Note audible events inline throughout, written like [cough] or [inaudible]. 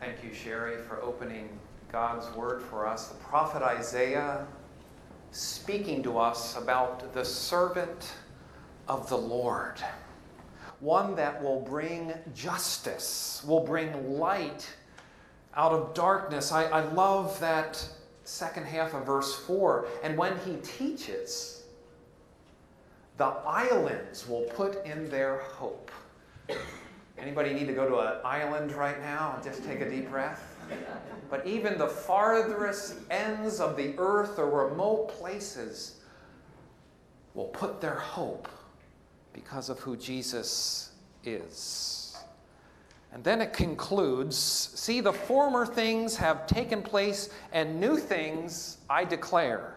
Thank you, Sherry, for opening God's word for us. The prophet Isaiah speaking to us about the servant of the Lord, one that will bring justice, will bring light out of darkness. I, I love that second half of verse 4. And when he teaches, the islands will put in their hope. Anybody need to go to an island right now and just take a deep breath? But even the farthest ends of the earth or remote places will put their hope because of who Jesus is. And then it concludes See, the former things have taken place, and new things I declare.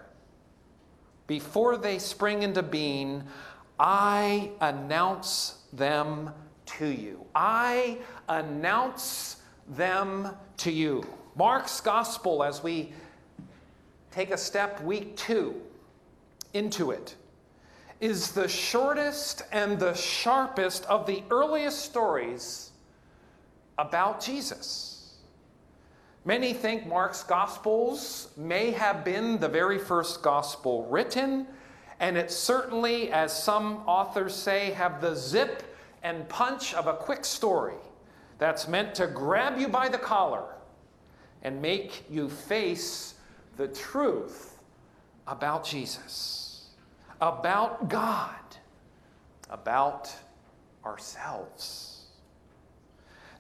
Before they spring into being, I announce them to you. I announce them to you. Mark's gospel, as we take a step week two into it, is the shortest and the sharpest of the earliest stories about Jesus. Many think Mark's Gospels may have been the very first gospel written, and it certainly, as some authors say, have the zip and punch of a quick story that's meant to grab you by the collar and make you face the truth about Jesus, about God, about ourselves.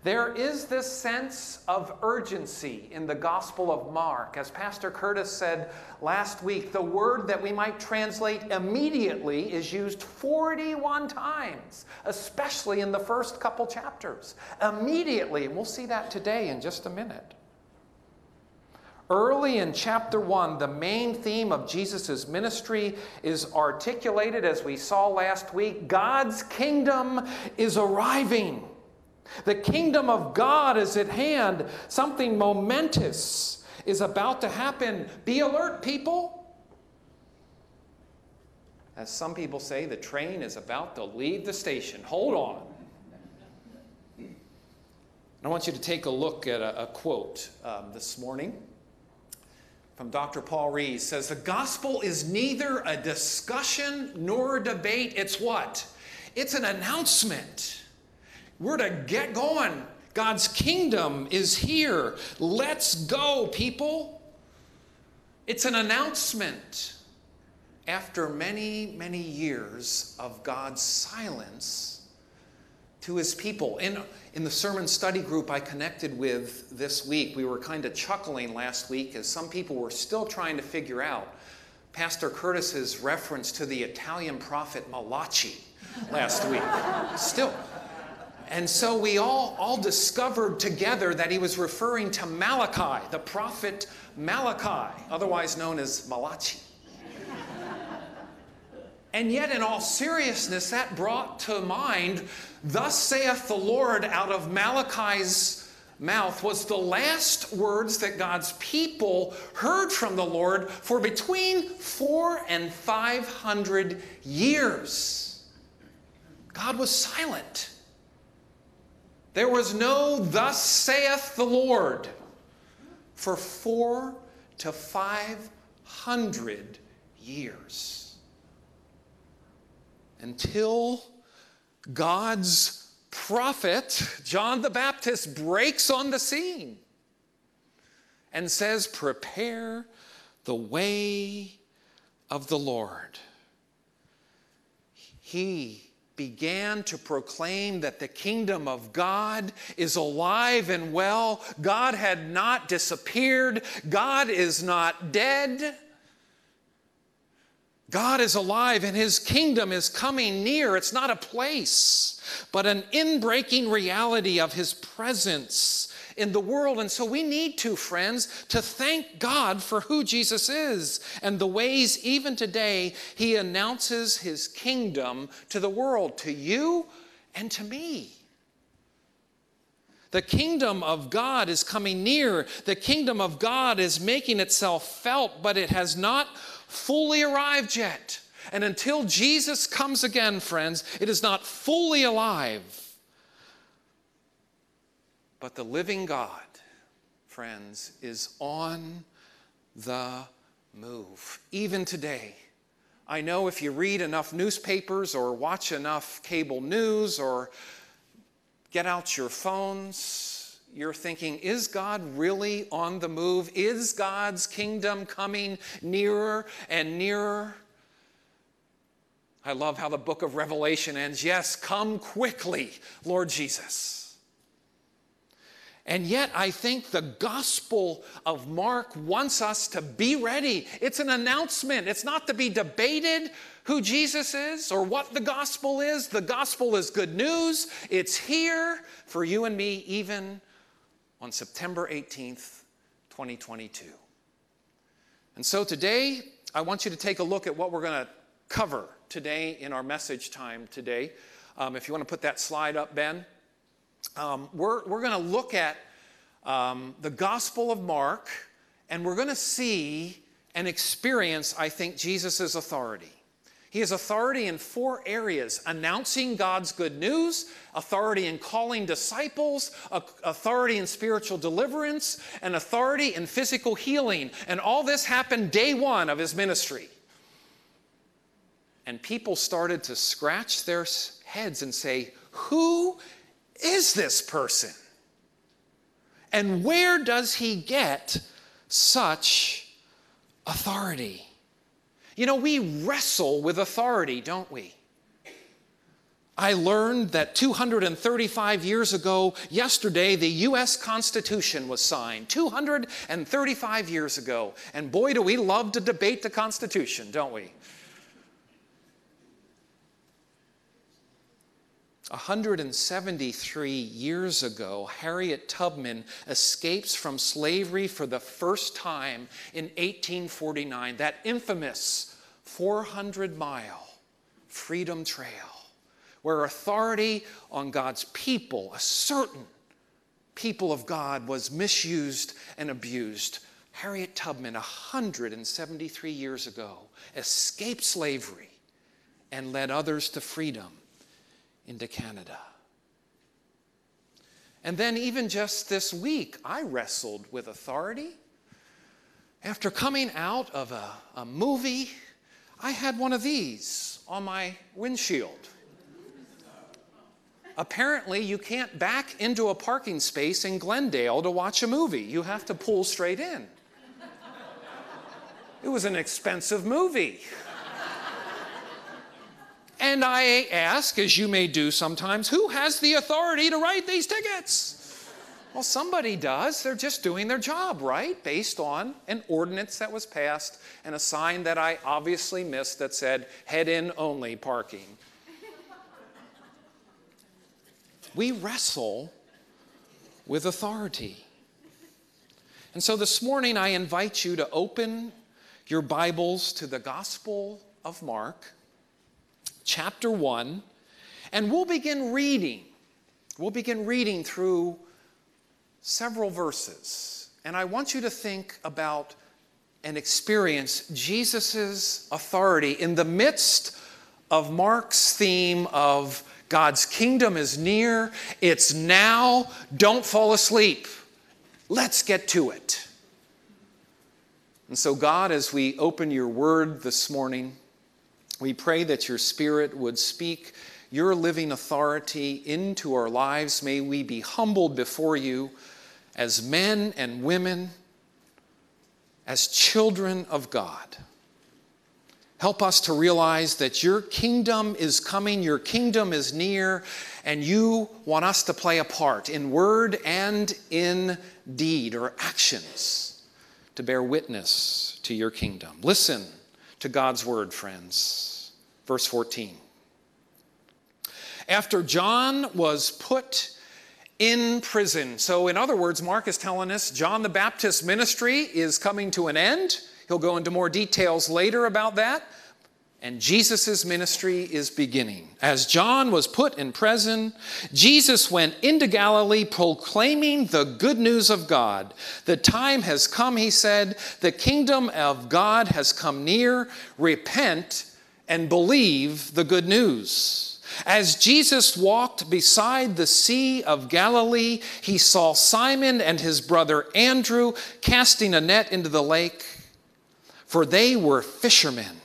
There is this sense of urgency in the Gospel of Mark. As Pastor Curtis said last week, the word that we might translate immediately is used 41 times, especially in the first couple chapters. Immediately, and we'll see that today in just a minute. Early in chapter 1, the main theme of Jesus' ministry is articulated as we saw last week God's kingdom is arriving. The kingdom of God is at hand. Something momentous is about to happen. Be alert, people. As some people say, the train is about to leave the station. Hold on. I want you to take a look at a, a quote um, this morning from Dr. Paul Rees says the gospel is neither a discussion nor a debate it's what it's an announcement we're to get going. God's kingdom is here. Let's go, people. It's an announcement after many, many years of God's silence to his people. In, in the sermon study group I connected with this week, we were kind of chuckling last week as some people were still trying to figure out Pastor Curtis's reference to the Italian prophet Malachi last week. Still, and so we all, all discovered together that he was referring to Malachi, the prophet Malachi, otherwise known as Malachi. and yet, in all seriousness, that brought to mind, Thus saith the Lord out of Malachi's mouth, was the last words that God's people heard from the Lord for between four and five hundred years. God was silent. There was no, thus saith the Lord, for four to five hundred years. Until God's prophet, John the Baptist, breaks on the scene and says, Prepare the way of the Lord. He began to proclaim that the kingdom of God is alive and well. God had not disappeared. God is not dead. God is alive and his kingdom is coming near. It's not a place, but an inbreaking reality of his presence in the world. And so we need to, friends, to thank God for who Jesus is and the ways, even today, he announces his kingdom to the world, to you and to me. The kingdom of God is coming near. The kingdom of God is making itself felt, but it has not fully arrived yet. And until Jesus comes again, friends, it is not fully alive. But the living God friends, is on the move. Even today, I know if you read enough newspapers or watch enough cable news or get out your phones, you're thinking, is God really on the move? Is God's kingdom coming nearer and nearer? I love how the book of Revelation ends. Yes, come quickly, Lord Jesus. And yet, I think the Gospel of Mark wants us to be ready. It's an announcement. It's not to be debated who Jesus is or what the gospel is. The gospel is good news. It's here for you and me, even on September 18th, 2022. And so today, I want you to take a look at what we're going to cover today in our message time today. Um, if you want to put that slide up, Ben. Um, we're we're going to look at um, the Gospel of Mark and we're going to see and experience, I think, Jesus' authority. He has authority in four areas announcing God's good news, authority in calling disciples, authority in spiritual deliverance, and authority in physical healing. And all this happened day one of his ministry. And people started to scratch their heads and say, Who is this person? And where does he get such authority? You know, we wrestle with authority, don't we? I learned that 235 years ago, yesterday, the US Constitution was signed. 235 years ago. And boy, do we love to debate the Constitution, don't we? 173 years ago, Harriet Tubman escapes from slavery for the first time in 1849, that infamous 400 mile Freedom Trail, where authority on God's people, a certain people of God, was misused and abused. Harriet Tubman, 173 years ago, escaped slavery and led others to freedom into Canada. And then, even just this week, I wrestled with authority. After coming out of a, a movie, I had one of these on my windshield. Apparently, you can't back into a parking space in Glendale to watch a movie. You have to pull straight in. It was an expensive movie. And I ask, as you may do sometimes, who has the authority to write these tickets? Well, somebody does. They're just doing their job, right? Based on an ordinance that was passed and a sign that I obviously missed that said head in only parking. we wrestle with authority. And so this morning, I invite you to open your Bibles to the Gospel of Mark chapter 1, and we'll begin reading. We'll begin reading through several verses. And I want you to think about and experience Jesus' authority in the midst of Mark's theme of God's kingdom is near, it's now, don't fall asleep. Let's get to it. And so, God, as we open your word this morning, we pray that your Spirit would speak your living authority into our lives. May we be humbled before you as men and women, as children of God. Help us to realize that your kingdom is coming, your kingdom is near, and you want us to play a part in word and in deed or actions to bear witness to your kingdom. Listen to God's word, friends. Verse 14. After John was put in prison, so in other words, Mark is telling us John the Baptist's ministry is coming to an end. He'll go into more details later about that and Jesus' ministry is beginning. As John was put in prison, Jesus went into Galilee proclaiming the good news of God. The time has come, he said, the kingdom of God has come near. Repent and believe the good news. As Jesus walked beside the Sea of Galilee, he saw Simon and his brother Andrew casting a net into the lake, for they were fishermen.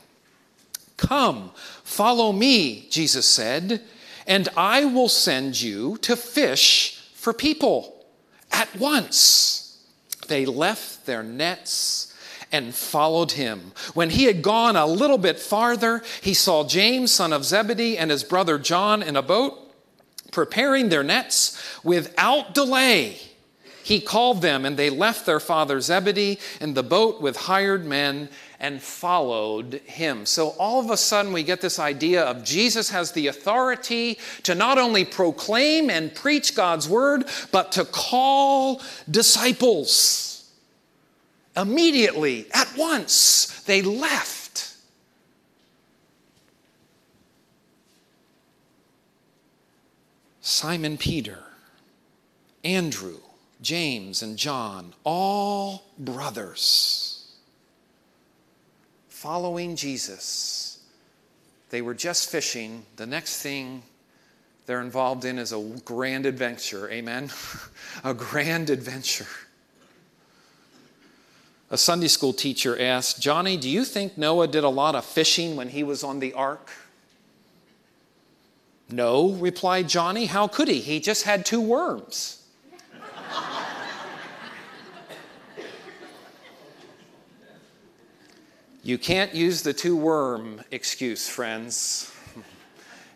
Come, follow me, Jesus said, and I will send you to fish for people. At once, they left their nets and followed him. When he had gone a little bit farther, he saw James, son of Zebedee, and his brother John in a boat preparing their nets without delay. He called them, and they left their father Zebedee in the boat with hired men and followed him. So all of a sudden, we get this idea of Jesus has the authority to not only proclaim and preach God's word, but to call disciples. Immediately, at once, they left. Simon Peter, Andrew, James, and John, all brothers, following Jesus. They were just fishing. The next thing they're involved in is a grand adventure. Amen? [laughs] a grand adventure. A Sunday school teacher asked, Johnny, do you think Noah did a lot of fishing when he was on the ark? No, replied Johnny. How could he? He just had two worms. you can't use the two worm excuse, friends.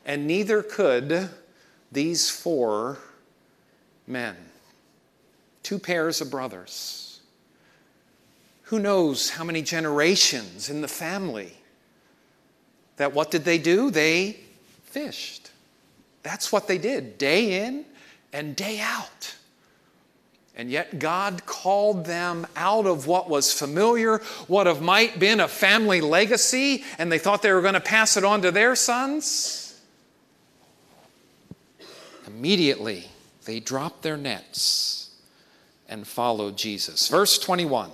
And neither could these four men, two pairs of brothers who knows how many generations in the family that what did they do? They fished. That's what they did, day in and day out. And yet God called them out of what was familiar, what have might been a family legacy, and they thought they were going to pass it on to their sons. Immediately, they dropped their nets and followed Jesus. Verse 21.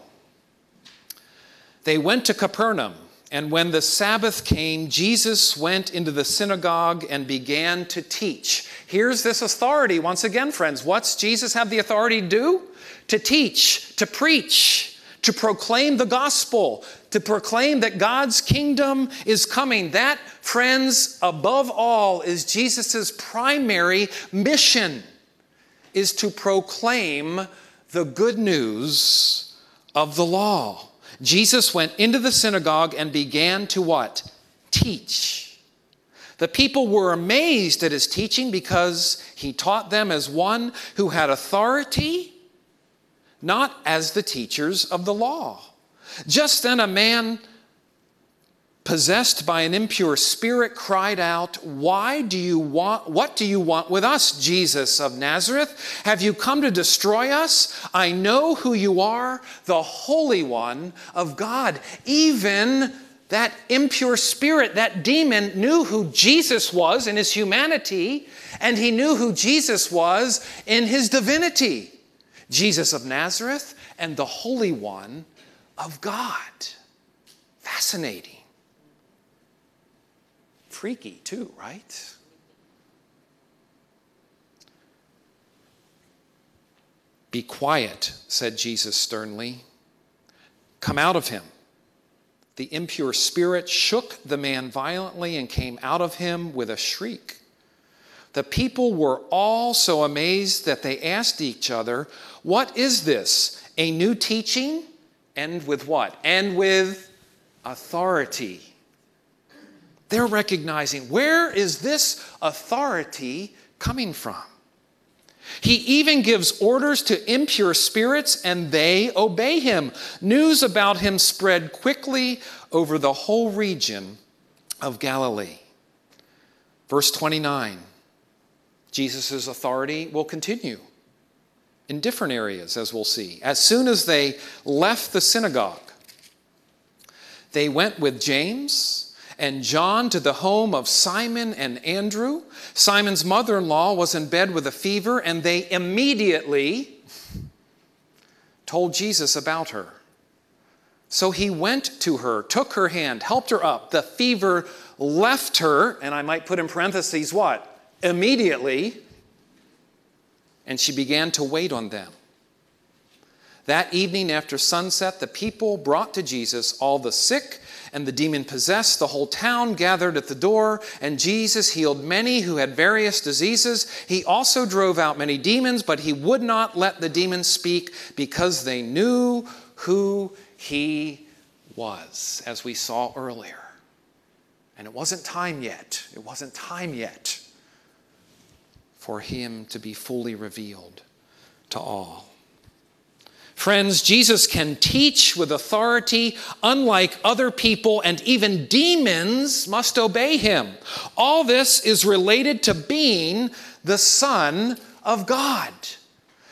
They went to Capernaum, and when the Sabbath came, Jesus went into the synagogue and began to teach. Here's this authority once again, friends. What's Jesus have the authority to do? To teach, to preach, to proclaim the gospel, to proclaim that God's kingdom is coming. That, friends, above all, is Jesus' primary mission is to proclaim the good news of the law. Jesus went into the synagogue and began to what? Teach. The people were amazed at his teaching because he taught them as one who had authority, not as the teachers of the law. Just then, a man possessed by an impure spirit, cried out, Why do you want, what do you want with us, Jesus of Nazareth? Have you come to destroy us? I know who you are, the Holy One of God. Even that impure spirit, that demon, knew who Jesus was in his humanity, and he knew who Jesus was in his divinity. Jesus of Nazareth and the Holy One of God. Fascinating freaky too, right? Be quiet, said Jesus sternly. Come out of him. The impure spirit shook the man violently and came out of him with a shriek. The people were all so amazed that they asked each other, What is this? A new teaching? And with what? And with authority. They're recognizing where is this authority coming from? He even gives orders to impure spirits and they obey him. News about him spread quickly over the whole region of Galilee. Verse 29 Jesus' authority will continue in different areas, as we'll see. As soon as they left the synagogue, they went with James and John to the home of Simon and Andrew. Simon's mother in law was in bed with a fever, and they immediately told Jesus about her. So he went to her, took her hand, helped her up. The fever left her, and I might put in parentheses what? Immediately, and she began to wait on them. That evening after sunset, the people brought to Jesus all the sick and the demon possessed. The whole town gathered at the door, and Jesus healed many who had various diseases. He also drove out many demons, but he would not let the demons speak because they knew who he was, as we saw earlier. And it wasn't time yet. It wasn't time yet for him to be fully revealed to all. Friends, Jesus can teach with authority, unlike other people, and even demons must obey him. All this is related to being the Son of God.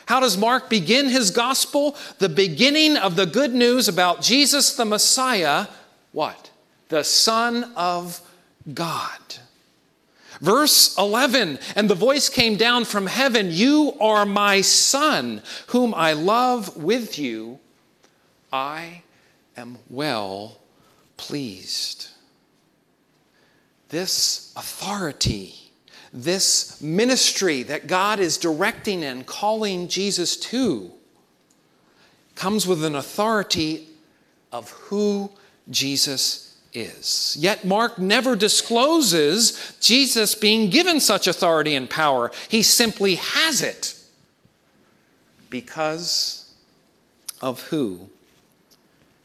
How does Mark begin his gospel? The beginning of the good news about Jesus the Messiah, what? The Son of God. Verse 11, and the voice came down from heaven You are my son, whom I love with you. I am well pleased. This authority, this ministry that God is directing and calling Jesus to, comes with an authority of who Jesus is. Yet Mark never discloses Jesus being given such authority and power. He simply has it because of who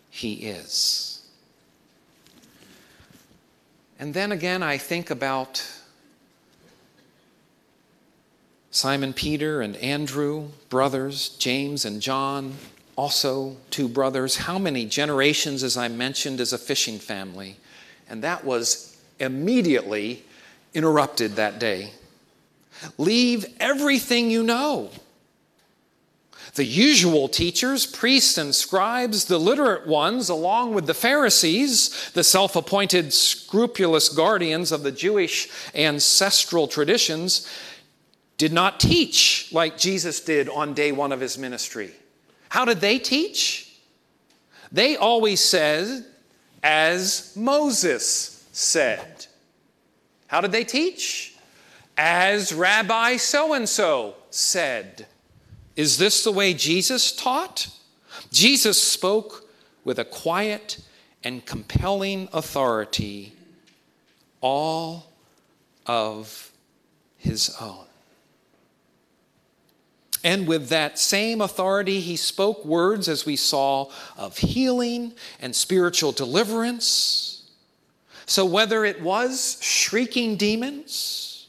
he is. And then again, I think about Simon Peter and Andrew, brothers, James and John, also two brothers. How many generations, as I mentioned, as a fishing family? And that was immediately interrupted that day. Leave everything you know. The usual teachers, priests and scribes, the literate ones, along with the Pharisees, the self appointed scrupulous guardians of the Jewish ancestral traditions, did not teach like Jesus did on day one of his ministry. How did they teach? They always said, as Moses said. How did they teach? As Rabbi so and so said. Is this the way Jesus taught? Jesus spoke with a quiet and compelling authority, all of his own. And with that same authority, he spoke words, as we saw, of healing and spiritual deliverance. So, whether it was shrieking demons,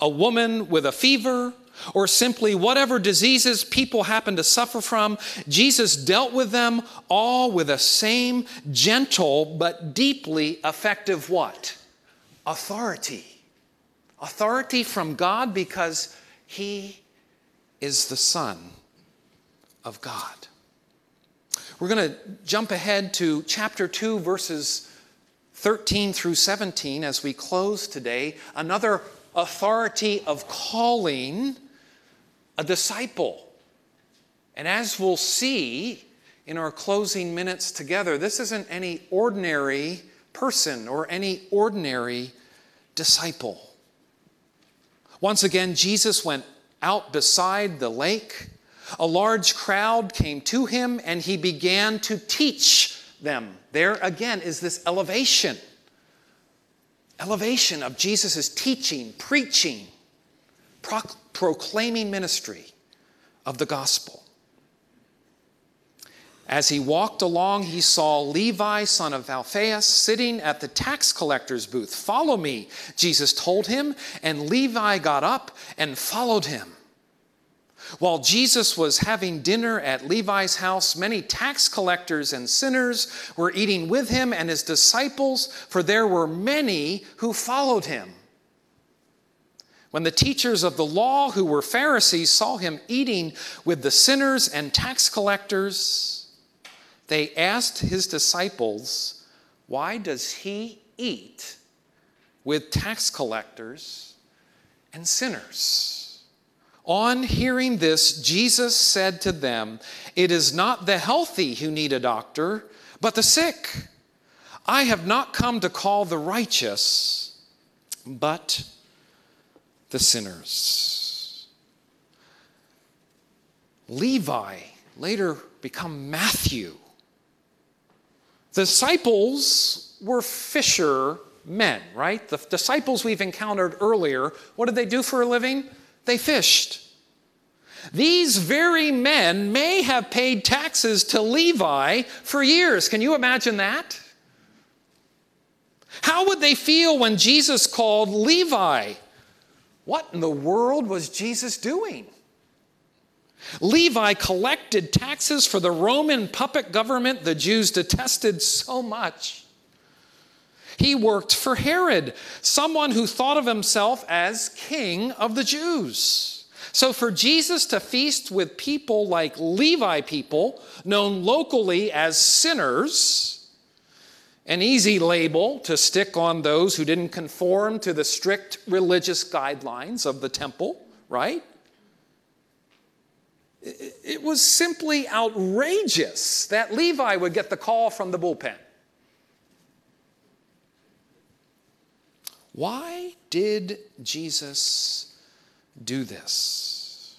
a woman with a fever, or simply whatever diseases people happen to suffer from, Jesus dealt with them all with the same gentle but deeply effective what? Authority. Authority from God because he is the Son of God. We're going to jump ahead to chapter 2, verses 13 through 17 as we close today. Another authority of calling a disciple. And as we'll see in our closing minutes together, this isn't any ordinary person or any ordinary disciple. Once again, Jesus went out beside the lake. A large crowd came to him and he began to teach them. There again is this elevation elevation of Jesus' teaching, preaching, proclaiming ministry of the gospel. As he walked along, he saw Levi, son of Alphaeus, sitting at the tax collector's booth. Follow me, Jesus told him, and Levi got up and followed him. While Jesus was having dinner at Levi's house, many tax collectors and sinners were eating with him and his disciples, for there were many who followed him. When the teachers of the law, who were Pharisees, saw him eating with the sinners and tax collectors, they asked his disciples, Why does he eat with tax collectors and sinners? On hearing this, Jesus said to them, It is not the healthy who need a doctor, but the sick. I have not come to call the righteous, but the sinners. Levi later become Matthew. The disciples were fisher men, right? The disciples we've encountered earlier, what did they do for a living? They fished. These very men may have paid taxes to Levi for years. Can you imagine that? How would they feel when Jesus called Levi? What in the world was Jesus doing? Levi collected taxes for the Roman puppet government the Jews detested so much. He worked for Herod, someone who thought of himself as king of the Jews. So, for Jesus to feast with people like Levi people, known locally as sinners, an easy label to stick on those who didn't conform to the strict religious guidelines of the temple, right? It was simply outrageous that Levi would get the call from the bullpen. Why did Jesus do this?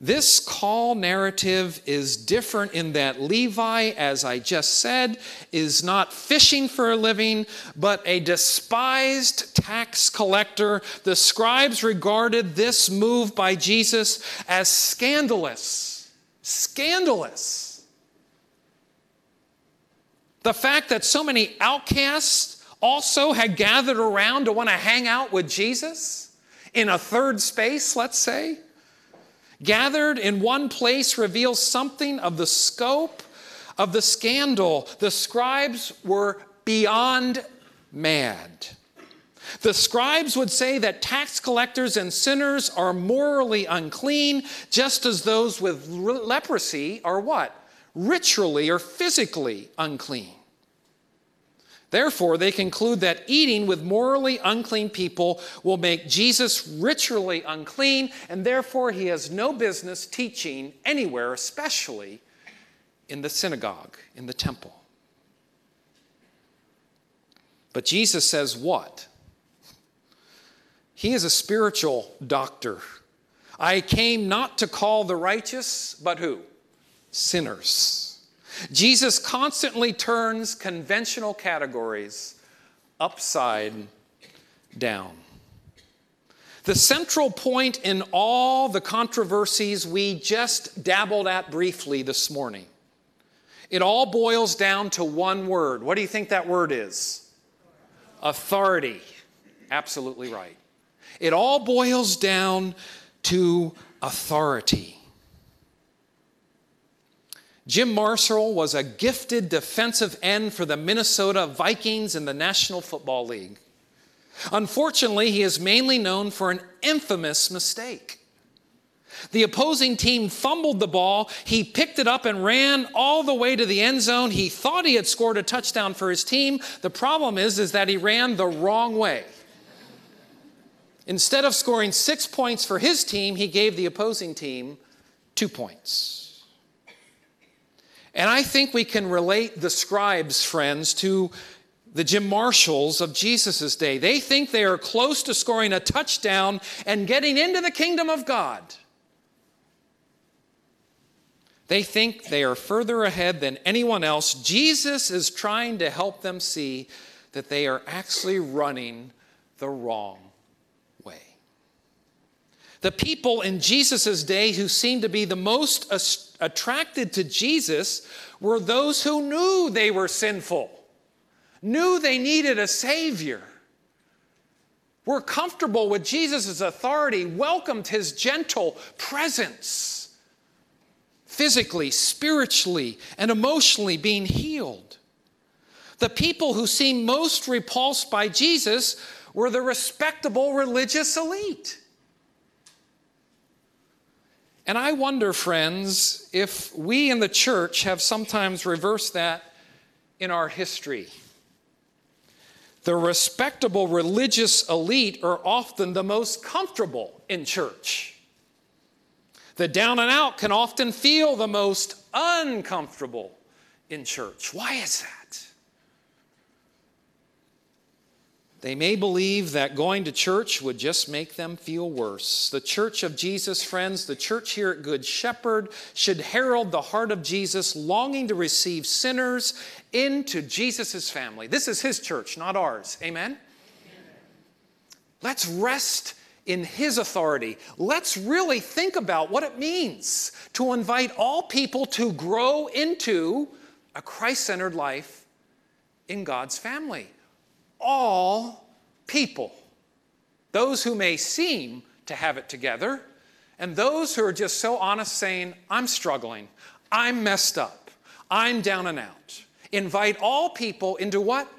This call narrative is different in that Levi, as I just said, is not fishing for a living, but a despised tax collector. The scribes regarded this move by Jesus as scandalous. Scandalous. The fact that so many outcasts also had gathered around to want to hang out with Jesus in a third space, let's say gathered in one place reveals something of the scope of the scandal. The scribes were beyond mad. The scribes would say that tax collectors and sinners are morally unclean, just as those with leprosy are what? Ritually or physically unclean. Therefore, they conclude that eating with morally unclean people will make Jesus ritually unclean, and therefore he has no business teaching anywhere, especially in the synagogue, in the temple. But Jesus says what? He is a spiritual doctor. I came not to call the righteous, but who? Sinners. Jesus constantly turns conventional categories upside down. The central point in all the controversies we just dabbled at briefly this morning, it all boils down to one word. What do you think that word is? Authority. Absolutely right. It all boils down to authority. Jim Marshall was a gifted defensive end for the Minnesota Vikings in the National Football League. Unfortunately, he is mainly known for an infamous mistake. The opposing team fumbled the ball. He picked it up and ran all the way to the end zone. He thought he had scored a touchdown for his team. The problem is, is that he ran the wrong way. Instead of scoring six points for his team, he gave the opposing team two points. And I think we can relate the scribes, friends, to the Jim Marshalls of Jesus' day. They think they are close to scoring a touchdown and getting into the kingdom of God. They think they are further ahead than anyone else. Jesus is trying to help them see that they are actually running the wrong the people in Jesus' day who seemed to be the most attracted to Jesus were those who knew they were sinful, knew they needed a Savior, were comfortable with Jesus' authority, welcomed his gentle presence, physically, spiritually, and emotionally being healed. The people who seemed most repulsed by Jesus were the respectable religious elite. And I wonder, friends, if we in the church have sometimes reversed that in our history. The respectable religious elite are often the most comfortable in church. The down and out can often feel the most uncomfortable in church. Why is that? They may believe that going to church would just make them feel worse. The church of Jesus, friends, the church here at Good Shepherd should herald the heart of Jesus, longing to receive sinners into Jesus' family. This is his church, not ours. Amen? Amen? Let's rest in his authority. Let's really think about what it means to invite all people to grow into a Christ centered life in God's family all people. Those who may seem to have it together, and those who are just so honest saying, I'm struggling, I'm messed up, I'm down and out. Invite all people into what?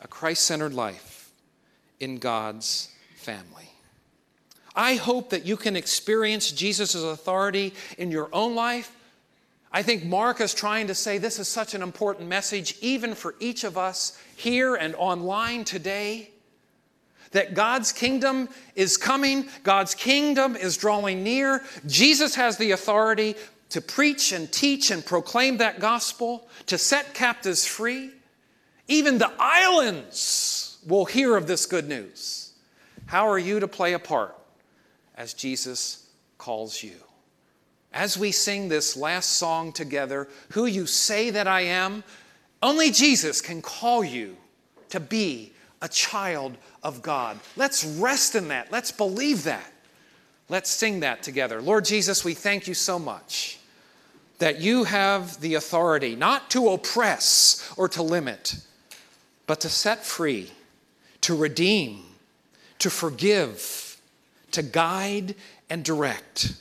A Christ centered life in God's family. I hope that you can experience Jesus' authority in your own life. I think Mark is trying to say this is such an important message, even for each of us here and online today that God's kingdom is coming, God's kingdom is drawing near. Jesus has the authority to preach and teach and proclaim that gospel, to set captives free. Even the islands will hear of this good news. How are you to play a part as Jesus calls you? As we sing this last song together, Who You Say That I Am, only Jesus can call you to be a child of God. Let's rest in that. Let's believe that. Let's sing that together. Lord Jesus, we thank you so much that you have the authority not to oppress or to limit, but to set free, to redeem, to forgive, to guide and direct.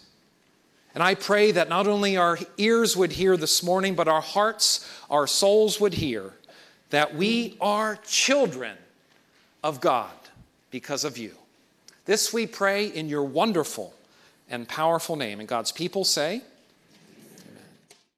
And I pray that not only our ears would hear this morning, but our hearts, our souls would hear that we are children of God because of you. This we pray in your wonderful and powerful name. And God's people say,